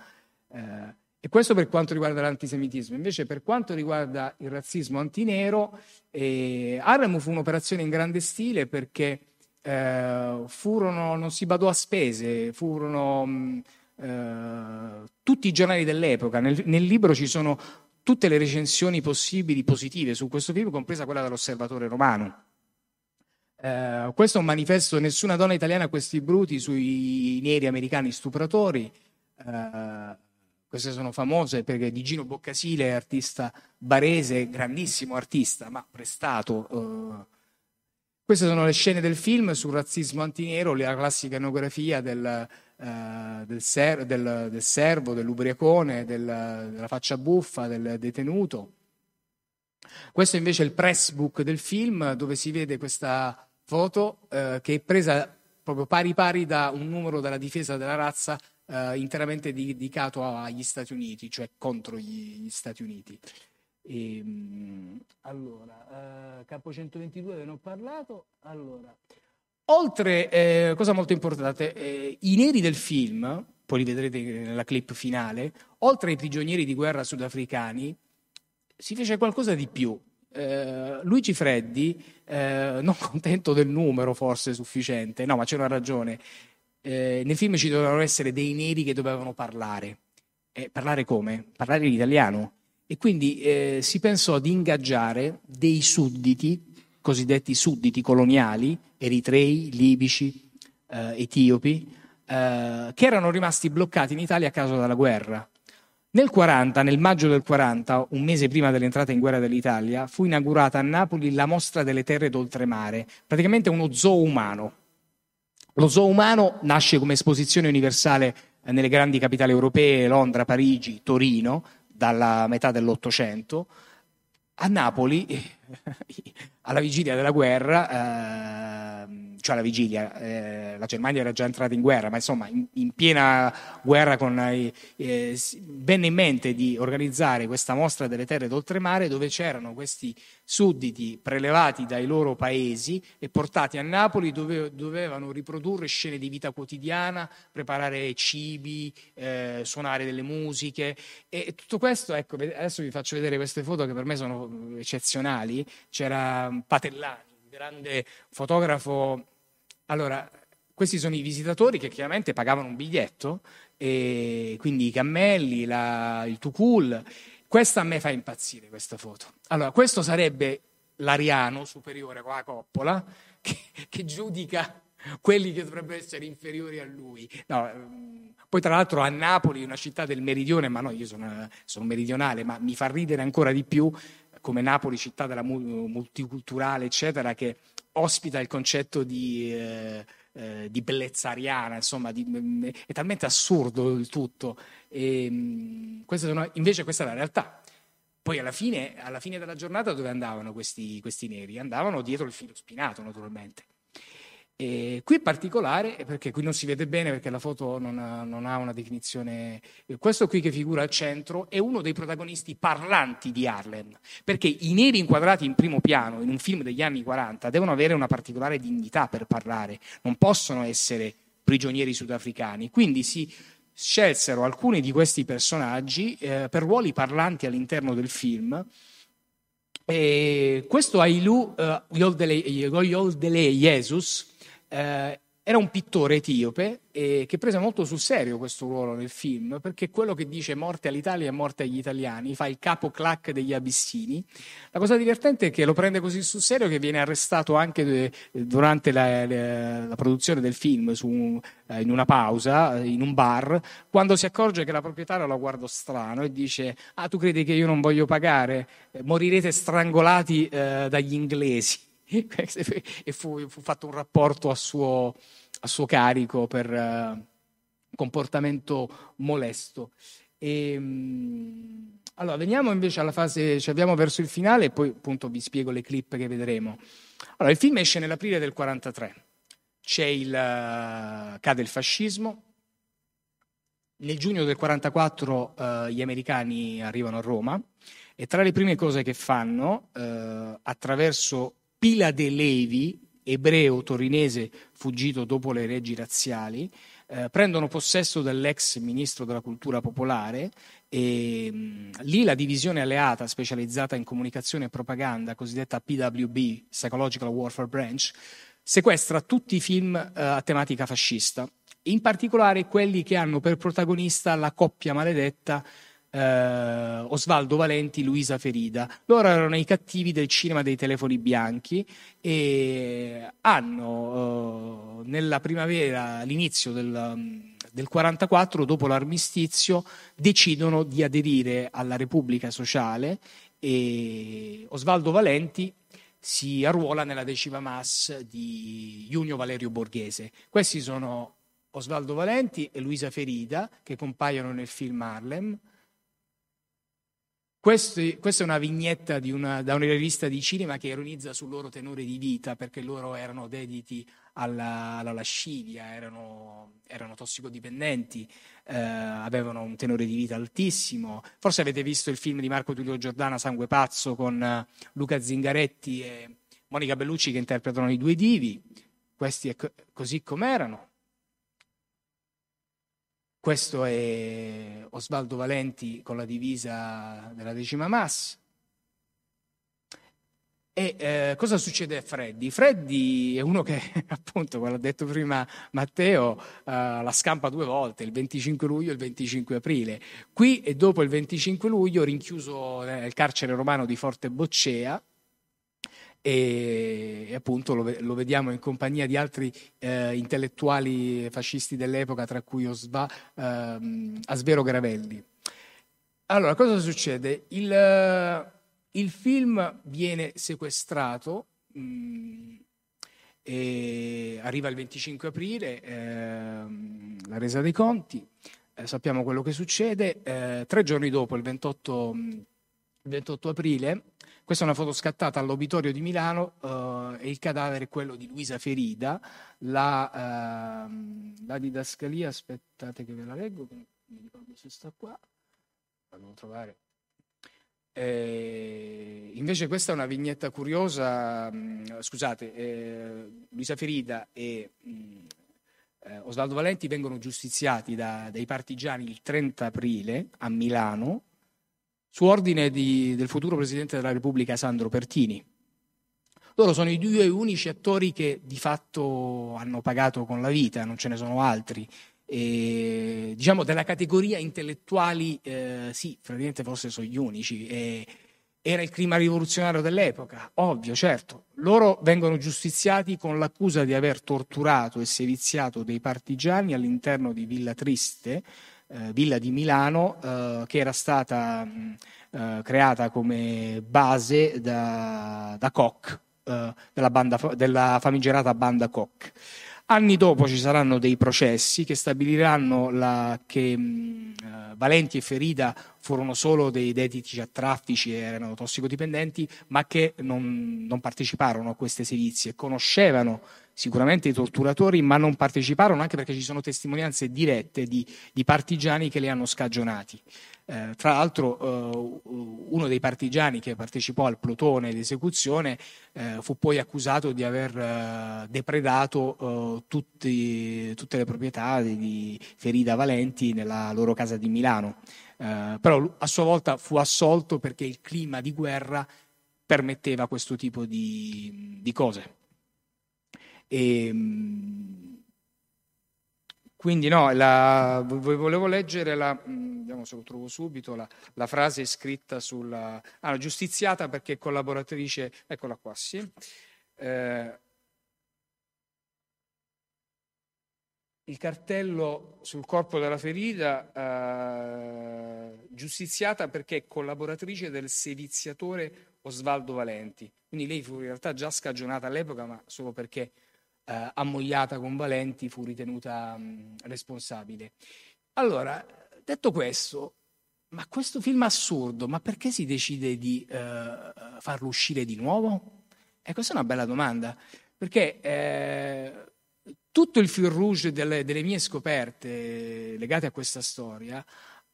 Speaker 2: eh, e questo per quanto riguarda l'antisemitismo invece per quanto riguarda il razzismo antinero eh, Harlem fu un'operazione in grande stile perché eh, furono, non si badò a spese furono mh, eh, tutti i giornali dell'epoca. Nel, nel, libro ci sono tutte le recensioni possibili positive su questo film, compresa quella dell'Osservatore Romano. Uh, questo è un manifesto, nessuna donna italiana ha questi bruti sui neri americani stupratori. Uh, queste sono famose perché di Gino Boccasile, artista barese, grandissimo artista, ma prestato. Uh, queste sono le scene del film sul razzismo antinero, la classica etnografia del, uh, del, ser- del, del, servo, dell'ubriacone, del, della faccia buffa, del detenuto. Questo invece è il press book del film dove si vede questa foto uh, che è presa proprio pari pari da un numero della difesa della razza uh, interamente dedicato agli Stati Uniti, cioè contro gli, gli Stati Uniti. E, ehm, allora, uh, capo 122 ve ne ho parlato. Allora, Oltre, eh, cosa molto importante, eh, i neri del film, poi li vedrete nella clip finale, oltre ai prigionieri di guerra sudafricani, si fece qualcosa di più. Eh, Luigi Freddi, eh, non contento del numero forse sufficiente, no ma c'è una ragione, eh, nel film ci dovevano essere dei neri che dovevano parlare. parlare come? Parlare in italiano. E quindi eh, si pensò di ingaggiare dei sudditi cosiddetti sudditi coloniali, eritrei, libici, eh, etiopi, eh, che erano rimasti bloccati in Italia a causa della guerra. Nel 40, nel maggio del 40, un mese prima dell'entrata in guerra dell'Italia, fu inaugurata a Napoli la mostra delle terre d'oltremare, praticamente uno zoo umano. Lo zoo umano nasce come esposizione universale nelle grandi capitali europee, Londra, Parigi, Torino, dalla metà dell'Ottocento. A Napoli alla vigilia della guerra, eh, cioè alla vigilia, eh, la Germania era già entrata in guerra, ma insomma in, in piena guerra con, eh, venne in mente di organizzare questa mostra delle terre d'oltremare dove c'erano questi sudditi prelevati dai loro paesi e portati a Napoli dove dovevano riprodurre scene di vita quotidiana, preparare cibi, eh, suonare delle musiche. E tutto questo, ecco, adesso vi faccio vedere queste foto che per me sono eccezionali, c'era Patellani, grande fotografo. Allora, questi sono i visitatori che chiaramente pagavano un biglietto, quindi i cammelli, la, il Tukul. Questa a me fa impazzire, questa foto. Allora, questo sarebbe l'ariano superiore con la coppola che, che giudica quelli che dovrebbero essere inferiori a lui. No, ehm, poi tra l'altro a Napoli, una città del meridione, ma no, io sono, sono meridionale, ma mi fa ridere ancora di più come Napoli, città della multiculturale, eccetera, che ospita il concetto di, eh, eh, di bellezza ariana, insomma, di, è talmente assurdo il tutto. E, mm, sono, invece questa è la realtà. Poi alla fine, alla fine, della giornata dove andavano questi, questi neri? Andavano dietro il filo spinato, naturalmente. E qui è particolare perché qui non si vede bene perché la foto non ha, non ha, una definizione. Questo qui che figura al centro è uno dei protagonisti parlanti di Harlem, perché i neri inquadrati in primo piano in un film degli anni 40 devono avere una particolare dignità per parlare, non possono essere prigionieri sudafricani. Quindi si scelsero alcuni di questi personaggi eh, per ruoli parlanti all'interno del film. E questo Ailu uh, Yoldele Jesus eh, era un pittore etiope e che prese molto sul serio questo ruolo nel film, perché quello che dice morte all'Italia e morte agli italiani fa il capo clac degli abissini. La cosa divertente è che lo prende così sul serio che viene arrestato anche eh, durante la, la, produzione del film su, eh, in una pausa, in un bar, quando si accorge che la proprietaria lo guarda strano e dice ah tu credi che io non voglio pagare? Morirete strangolati eh, dagli inglesi. e fu, fu, fatto un rapporto a suo, a suo carico per uh, comportamento molesto. E, um, allora, veniamo invece alla fase, ci abbiamo verso il finale e poi appunto vi spiego le clip che vedremo. Allora, il film esce nell'aprile del 43, c'è il, uh, cade il fascismo, nel giugno del 44 uh, eh, gli americani arrivano a Roma e tra le prime cose che fanno, attraverso Pila De Levi, ebreo torinese fuggito dopo le leggi razziali, eh, prendono possesso dell'ex ministro della cultura popolare e mh, lì la divisione alleata specializzata in comunicazione e propaganda, cosiddetta PWB, Psychological Warfare Branch, sequestra tutti i film eh, a tematica fascista, in particolare quelli che hanno per protagonista la coppia maledetta eh, Osvaldo Valenti, Luisa Ferida. Loro erano i cattivi del cinema dei telefoni bianchi e hanno eh, nella primavera, all'inizio del, del 44, dopo l'armistizio, decidono di aderire alla Repubblica Sociale e Osvaldo Valenti si arruola nella decima mass di Junio Valerio Borghese. Questi sono Osvaldo Valenti e Luisa Ferida che compaiono nel film Harlem. Questi, questa è una vignetta una, da una rivista di cinema che ironizza sul loro tenore di vita perché loro erano dediti alla, alla lascivia, erano, erano tossicodipendenti, eh, avevano un tenore di vita altissimo. Forse avete visto il film di Marco Tullio Giordana, Sangue Pazzo, con uh, Luca Zingaretti e Monica Bellucci che interpretano i due divi. Questi è co- così com'erano. Questo è Osvaldo Valenti con la divisa della decima massa. E eh, cosa succede a Freddy? Freddy è uno che, appunto, come ha detto prima Matteo, eh, la scampa due volte, il 25 luglio e il 25 aprile. Qui e dopo il 25 luglio, rinchiuso nel carcere romano di Forte Boccea, e appunto lo, lo, vediamo in compagnia di altri eh, intellettuali fascisti dell'epoca, tra cui Osva, ehm, Asvero Gravelli. Allora, cosa succede? Il, il film viene sequestrato, mh, mm, arriva il 25 aprile, ehm, la resa dei conti, eh, sappiamo quello che succede, eh, tre giorni dopo, il 28, il 28 aprile, questa è una foto scattata all'obitorio di Milano eh, e il cadavere è quello di Luisa Ferida. La, eh, la didascalia, aspettate che ve la leggo, mi ricordo se sta qua, la devo trovare. Eh, invece questa è una vignetta curiosa, mh, mm, scusate, eh, Luisa Ferida e mh, mm, eh, Osvaldo Valenti vengono giustiziati da, dai partigiani il 30 aprile a Milano su ordine di, del futuro Presidente della Repubblica Sandro Pertini. Loro sono i due unici attori che di fatto hanno pagato con la vita, non ce ne sono altri. E, diciamo della categoria intellettuali, eh, sì, praticamente forse sono gli unici. E, era il clima rivoluzionario dell'epoca, ovvio, certo. Loro vengono giustiziati con l'accusa di aver torturato e seviziato dei partigiani all'interno di Villa Triste, eh, villa di Milano eh, che era stata mh, eh, creata come base da, da Koch, eh, della, banda, della famigerata banda Koch. Anni dopo ci saranno dei processi che stabiliranno la, che mh, uh, Valenti e Ferida furono solo dei dediti a traffici e erano tossicodipendenti, ma che non, non parteciparono a queste sevizie, conoscevano sicuramente i torturatori, ma non parteciparono anche perché ci sono testimonianze dirette di, di partigiani che li hanno scagionati. Eh, tra l'altro eh, uno dei partigiani che partecipò al plotone di esecuzione eh, fu poi accusato di aver eh, depredato eh, tutti, tutte le proprietà di Ferida Valenti nella loro casa di Milano. Eh, però a sua volta fu assolto perché il clima di guerra permetteva questo tipo di, di cose. E, ehm, Quindi no, la, volevo leggere la, mm, vediamo se lo trovo subito, la, la frase scritta sulla... Ah, giustiziata perché collaboratrice, eccola qua, sì. Eh, il cartello sul corpo della ferita, eh, giustiziata perché collaboratrice del seviziatore Osvaldo Valenti. Quindi lei fu in realtà già scagionata all'epoca, ma solo perché eh, ammogliata con Valenti fu ritenuta mh, responsabile. Allora, detto questo, ma questo film assurdo, ma perché si decide di eh, farlo uscire di nuovo? E questa è una bella domanda, perché eh, tutto il fil rouge delle, delle mie scoperte legate a questa storia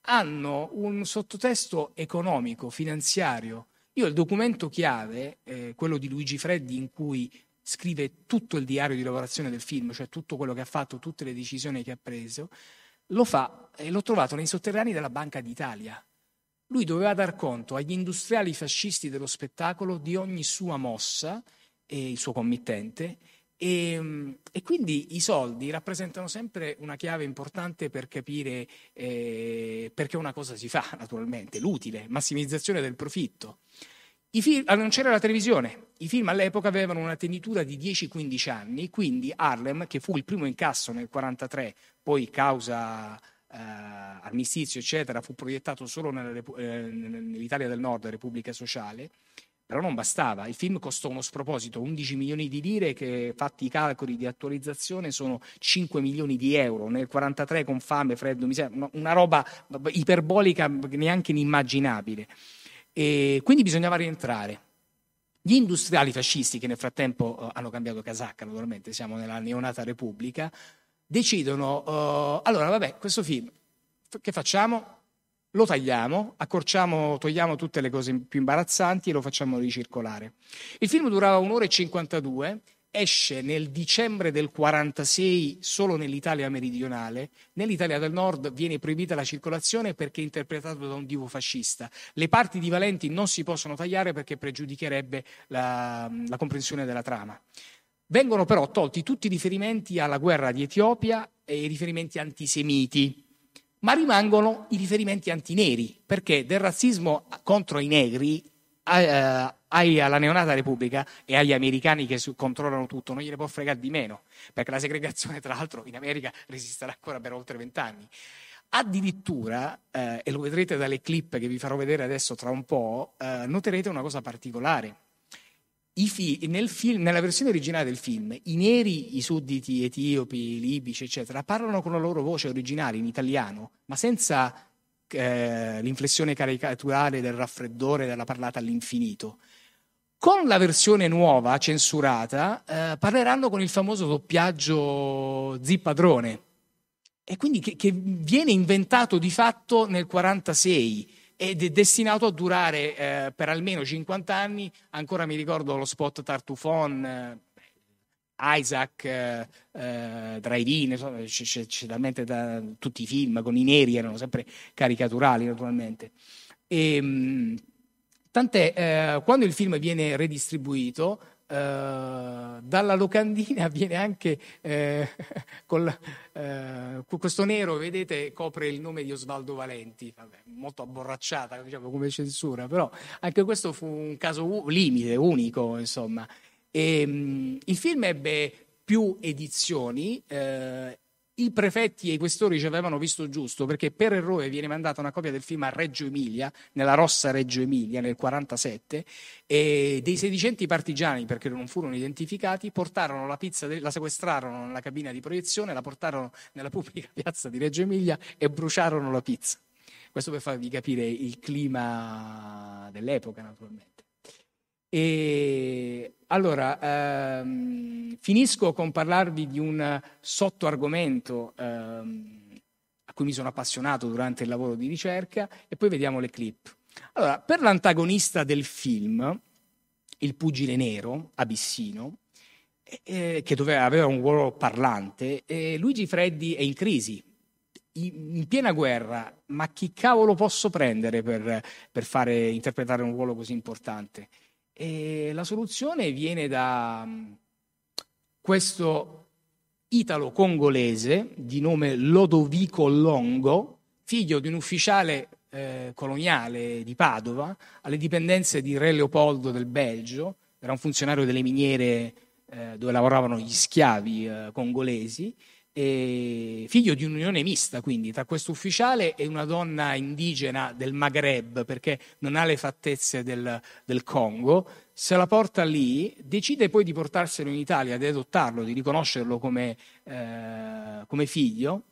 Speaker 2: hanno un sottotesto economico, finanziario. Io il documento chiave, eh, quello di Luigi Freddi, in cui scrive tutto il diario di lavorazione del film, cioè tutto quello che ha fatto, tutte le decisioni che ha preso, lo fa e l'ho trovato nei sotterranei della Banca d'Italia. Lui doveva dar conto agli industriali fascisti dello spettacolo di ogni sua mossa e il suo committente e, e, quindi i soldi rappresentano sempre una chiave importante per capire eh, perché una cosa si fa, naturalmente, l'utile, massimizzazione del profitto. Film, non c'era la televisione, i film all'epoca avevano una tenitura di 10-15 anni, quindi Harlem, che fu il primo incasso nel 1943, poi causa eh, armistizio, eccetera, fu proiettato solo nella, eh, nell'Italia del Nord, Repubblica Sociale, però non bastava. Il film costò uno sproposito 11 milioni di lire, che fatti i calcoli di attualizzazione sono 5 milioni di euro. Nel 1943 con fame, freddo, miseria, una roba iperbolica neanche inimmaginabile. E quindi bisognava rientrare. Gli industriali fascisti, che nel frattempo uh, hanno cambiato casacca, naturalmente siamo nella neonata Repubblica, decidono, uh, allora vabbè, questo film, che facciamo? Lo tagliamo, accorciamo, togliamo tutte le cose più imbarazzanti e lo facciamo ricircolare. Il film durava un'ora e 52 esce nel dicembre del 46 solo nell'Italia meridionale, nell'Italia del Nord viene proibita la circolazione perché è interpretato da un divo fascista. Le parti di Valenti non si possono tagliare perché pregiudicherebbe la, la comprensione della trama. Vengono però tolti tutti i riferimenti alla guerra di Etiopia e i riferimenti antisemiti, ma rimangono i riferimenti antineri, perché del razzismo contro i negri eh, ai, alla neonata Repubblica e agli americani che su, controllano tutto, non gliene può fregare di meno, perché la segregazione, tra l'altro, in America resisterà ancora per oltre vent'anni. Addirittura, eh, e lo vedrete dalle clip che vi farò vedere adesso tra un po', eh, noterete una cosa particolare. Fi- nel film, nella versione originale del film, i neri, i sudditi etiopi, libici, eccetera, parlano con la loro voce originale in italiano, ma senza eh, l'inflessione caricaturale del raffreddore della parlata all'infinito. Con la versione nuova, censurata, eh, parleranno con il famoso doppiaggio zippadrone, e quindi che, che, viene inventato di fatto nel 1946 ed è destinato a durare eh, per almeno 50 anni. Ancora mi ricordo lo spot Tartufon, eh, Isaac, eh, eh Drive-In, c'è, c'è talmente da tutti i film con i neri erano sempre caricaturali naturalmente. E, ehm, Tant'è, eh, quando il film viene redistribuito, eh, dalla locandina viene anche eh, col, eh, questo nero, vedete, copre il nome di Osvaldo Valenti, Vabbè, molto abborracciata diciamo, come censura, però anche questo fu un caso u- limite, unico, insomma. E, mh, mm, il film ebbe più edizioni eh, i prefetti e i questori ci avevano visto giusto perché per errore viene mandata una copia del film a Reggio Emilia, nella Rossa Reggio Emilia nel 1947 e dei sedicenti partigiani, perché non furono identificati, portarono la pizza, la sequestrarono nella cabina di proiezione, la portarono nella pubblica piazza di Reggio Emilia e bruciarono la pizza. Questo per farvi capire il clima dell'epoca, naturalmente. E allora, ehm, finisco con parlarvi di un sottoargomento ehm, a cui mi sono appassionato durante il lavoro di ricerca e poi vediamo le clip. Allora, per l'antagonista del film, il pugile nero, Abissino, eh, che doveva, avere un ruolo parlante, eh, Luigi Freddi è in crisi, in piena guerra, ma chi cavolo posso prendere per, per fare, interpretare un ruolo così importante? E la soluzione viene da mm, questo italo-congolese di nome Lodovico Longo, figlio di un ufficiale eh, coloniale di Padova, alle dipendenze di Re Leopoldo del Belgio, era un funzionario delle miniere eh, dove lavoravano gli schiavi eh, congolesi, figlio di un'unione mista, quindi tra questo ufficiale e una donna indigena del Maghreb, perché non ha le fattezze del, del Congo, se la porta lì, decide poi di portarselo in Italia, di adottarlo, di riconoscerlo come, eh, come figlio,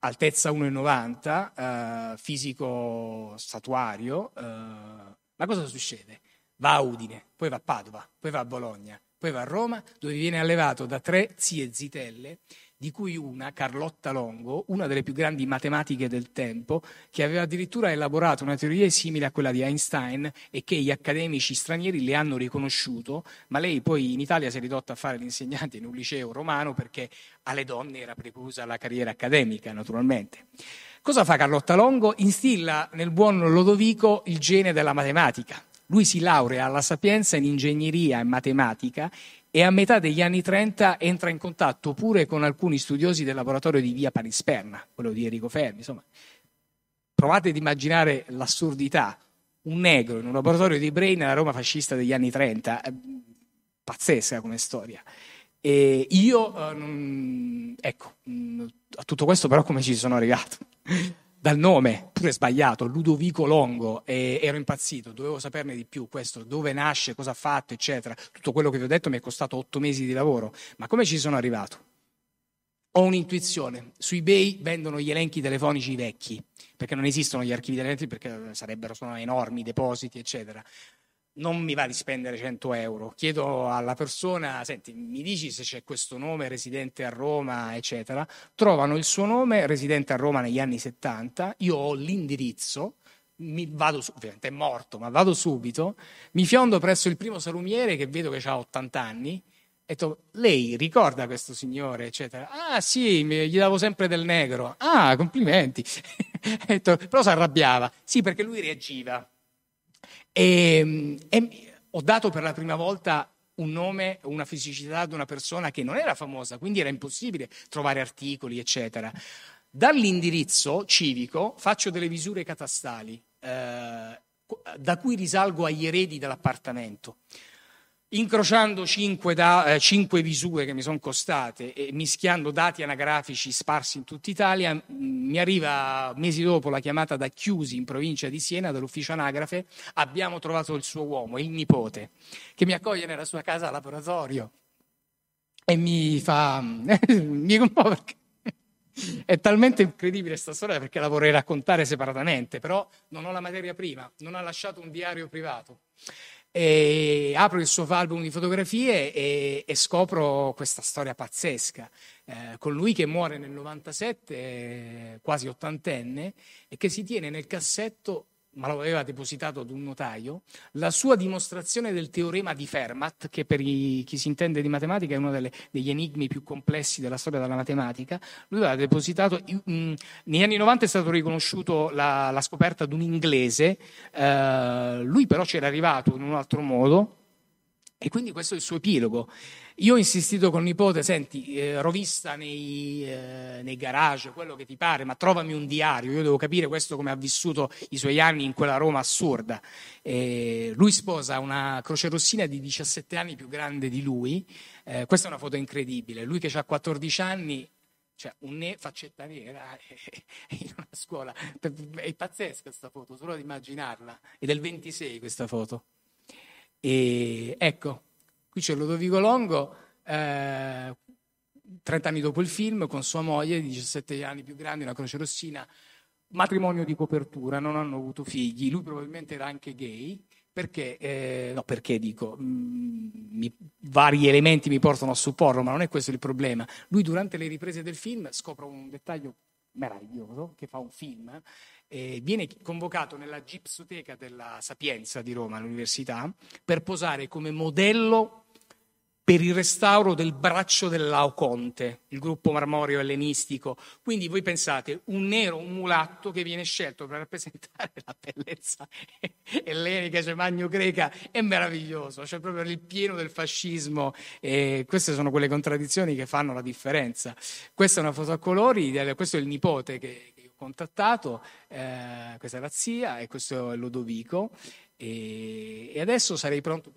Speaker 2: altezza 1,90, eh, fisico statuario, eh, ma cosa succede? Va a Udine, poi va a Padova, poi va a Bologna, poi va a Roma, dove viene allevato da tre zie zitelle, di cui una, Carlotta Longo, una delle più grandi matematiche del tempo, che aveva addirittura elaborato una teoria simile a quella di Einstein e che gli accademici stranieri le hanno riconosciuto, ma lei poi in Italia si è ridotta a fare l'insegnante in un liceo romano perché alle donne era preclusa la carriera accademica, naturalmente. Cosa fa Carlotta Longo? Instilla nel buon Lodovico il gene della matematica lui si laurea alla Sapienza in ingegneria e matematica e a metà degli anni 30 entra in contatto pure con alcuni studiosi del laboratorio di via Panisperna, quello di Enrico Fermi. Insomma, provate ad immaginare l'assurdità. Un negro in un laboratorio di Brain nella Roma fascista degli anni 30, pazzesca come storia. E io, eh, ecco, a tutto questo però come ci sono arrivato? Dal nome, pure sbagliato, Ludovico Longo, e ero impazzito, dovevo saperne di più, questo, dove nasce, cosa ha fatto, eccetera. Tutto quello che vi ho detto mi è costato otto mesi di lavoro, ma come ci sono arrivato? Ho un'intuizione, su eBay vendono gli elenchi telefonici vecchi, perché non esistono gli archivi telefonici, perché sarebbero sono enormi, depositi, eccetera non mi va di spendere 100 euro. Chiedo alla persona, senti, mi dici se c'è questo nome residente a Roma, eccetera. Trovano il suo nome residente a Roma negli anni 70, io ho l'indirizzo, mi vado, ovviamente è morto, ma vado subito, mi fiondo presso il primo salumiere che vedo che ha 80 anni, e detto, lei ricorda questo signore, eccetera. Ah sì, gli davo sempre del negro. Ah, complimenti. detto, però si arrabbiava. Sì, perché lui reagiva e, e ho dato per la prima volta un nome, una fisicità ad una persona che non era famosa, quindi era impossibile trovare articoli, eccetera. Dall'indirizzo civico faccio delle misure catastali, eh, da cui risalgo agli eredi dell'appartamento incrociando cinque, da, eh, cinque visure che mi sono costate e mischiando dati anagrafici sparsi in tutta Italia, mi arriva mesi dopo la chiamata da Chiusi in provincia di Siena dall'ufficio anagrafe, abbiamo trovato il suo uomo, il nipote, che mi accoglie nella sua casa laboratorio e mi fa... mi è talmente incredibile questa storia perché la vorrei raccontare separatamente, però non ho la materia prima, non ha lasciato un diario privato e apro il suo album di fotografie e, e scopro questa storia pazzesca, eh, con lui che muore nel 97, eh, quasi ottantenne, e che si tiene nel cassetto ma lo aveva depositato ad un notaio, la sua dimostrazione del teorema di Fermat, che per i, chi si intende di matematica è uno delle, degli enigmi più complessi della storia della matematica, lui l'aveva depositato, in, negli anni 90 è stato riconosciuto la, la scoperta di un inglese, eh, lui però c'era arrivato in un altro modo, e quindi questo è il suo epilogo. Io ho insistito con il nipote, senti, eh, rovista nei, eh, nei, garage, quello che ti pare, ma trovami un diario, io devo capire questo come ha vissuto i suoi anni in quella Roma assurda. Eh, lui sposa una crocerossina di 17 anni più grande di lui, eh, questa è una foto incredibile, lui che ha 14 anni cioè un ne- faccetta nera in una scuola. È pazzesca questa foto, solo ad immaginarla. È del 26 questa foto. E ecco, Qui c'è Ludovico Longo, eh, 30 anni dopo il film, con sua moglie di 17 anni più grande, una croce rossina, matrimonio di copertura, non hanno avuto figli, lui probabilmente era anche gay, perché, eh, no perché dico, mh, mm, mi, vari elementi mi portano a supporlo, ma non è questo il problema. Lui durante le riprese del film scopre un dettaglio meraviglioso, che fa un film, eh, viene convocato nella Gipsoteca della Sapienza di Roma, all'università, per posare come modello per il restauro del braccio del Laoconte, il gruppo marmoreo ellenistico. Quindi voi pensate, un nero, un mulatto che viene scelto per rappresentare la bellezza ellenica, cioè magno-greca, è meraviglioso, cioè proprio il pieno del fascismo. E queste sono quelle contraddizioni che fanno la differenza. Questa è una foto a colori, questo è il nipote che, contattato, eh, questa è la zia e questo è Lodovico. E, e adesso sarei pronto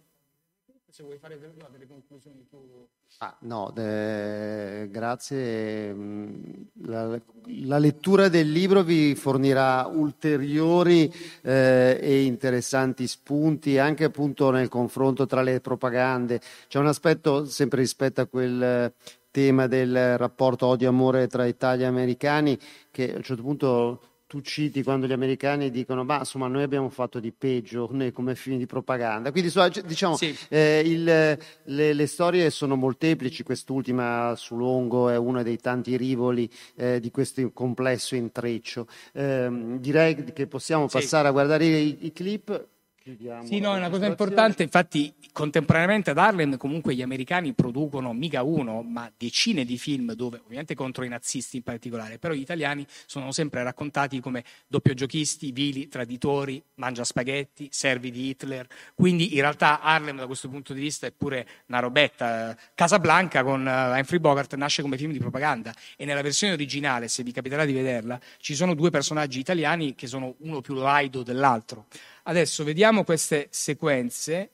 Speaker 2: se vuoi fare no, delle conclusioni tu.
Speaker 1: Ah, no, eh, grazie. Mm, la, la, lettura del libro vi fornirà ulteriori eh, e interessanti spunti anche appunto nel confronto tra le propagande. C'è un aspetto sempre rispetto a quel tema del rapporto odio-amore tra Italia e americani che a un certo punto tu citi quando gli americani dicono ma insomma noi abbiamo fatto di peggio noi come film di propaganda quindi diciamo sì. eh, il, le, le, storie sono molteplici quest'ultima su Longo è uno dei tanti rivoli eh, di questo complesso intreccio eh, direi che possiamo sì. passare a guardare i, i clip.
Speaker 2: Sì, no, è una cosa importante. Infatti, contemporaneamente ad Harlem, comunque gli americani producono mica uno, ma decine di film dove, ovviamente contro i nazisti in particolare, però gli italiani sono sempre raccontati come doppiogiochisti, vili, traditori, mangia spaghetti, servi di Hitler. Quindi, in realtà, Harlem da questo punto di vista è pure una robetta. Casablanca con uh, Humphrey Bogart nasce come film di propaganda e nella versione originale, se vi capiterà di vederla, ci sono due personaggi italiani che sono uno più laido dell'altro. Adesso vediamo queste sequenze.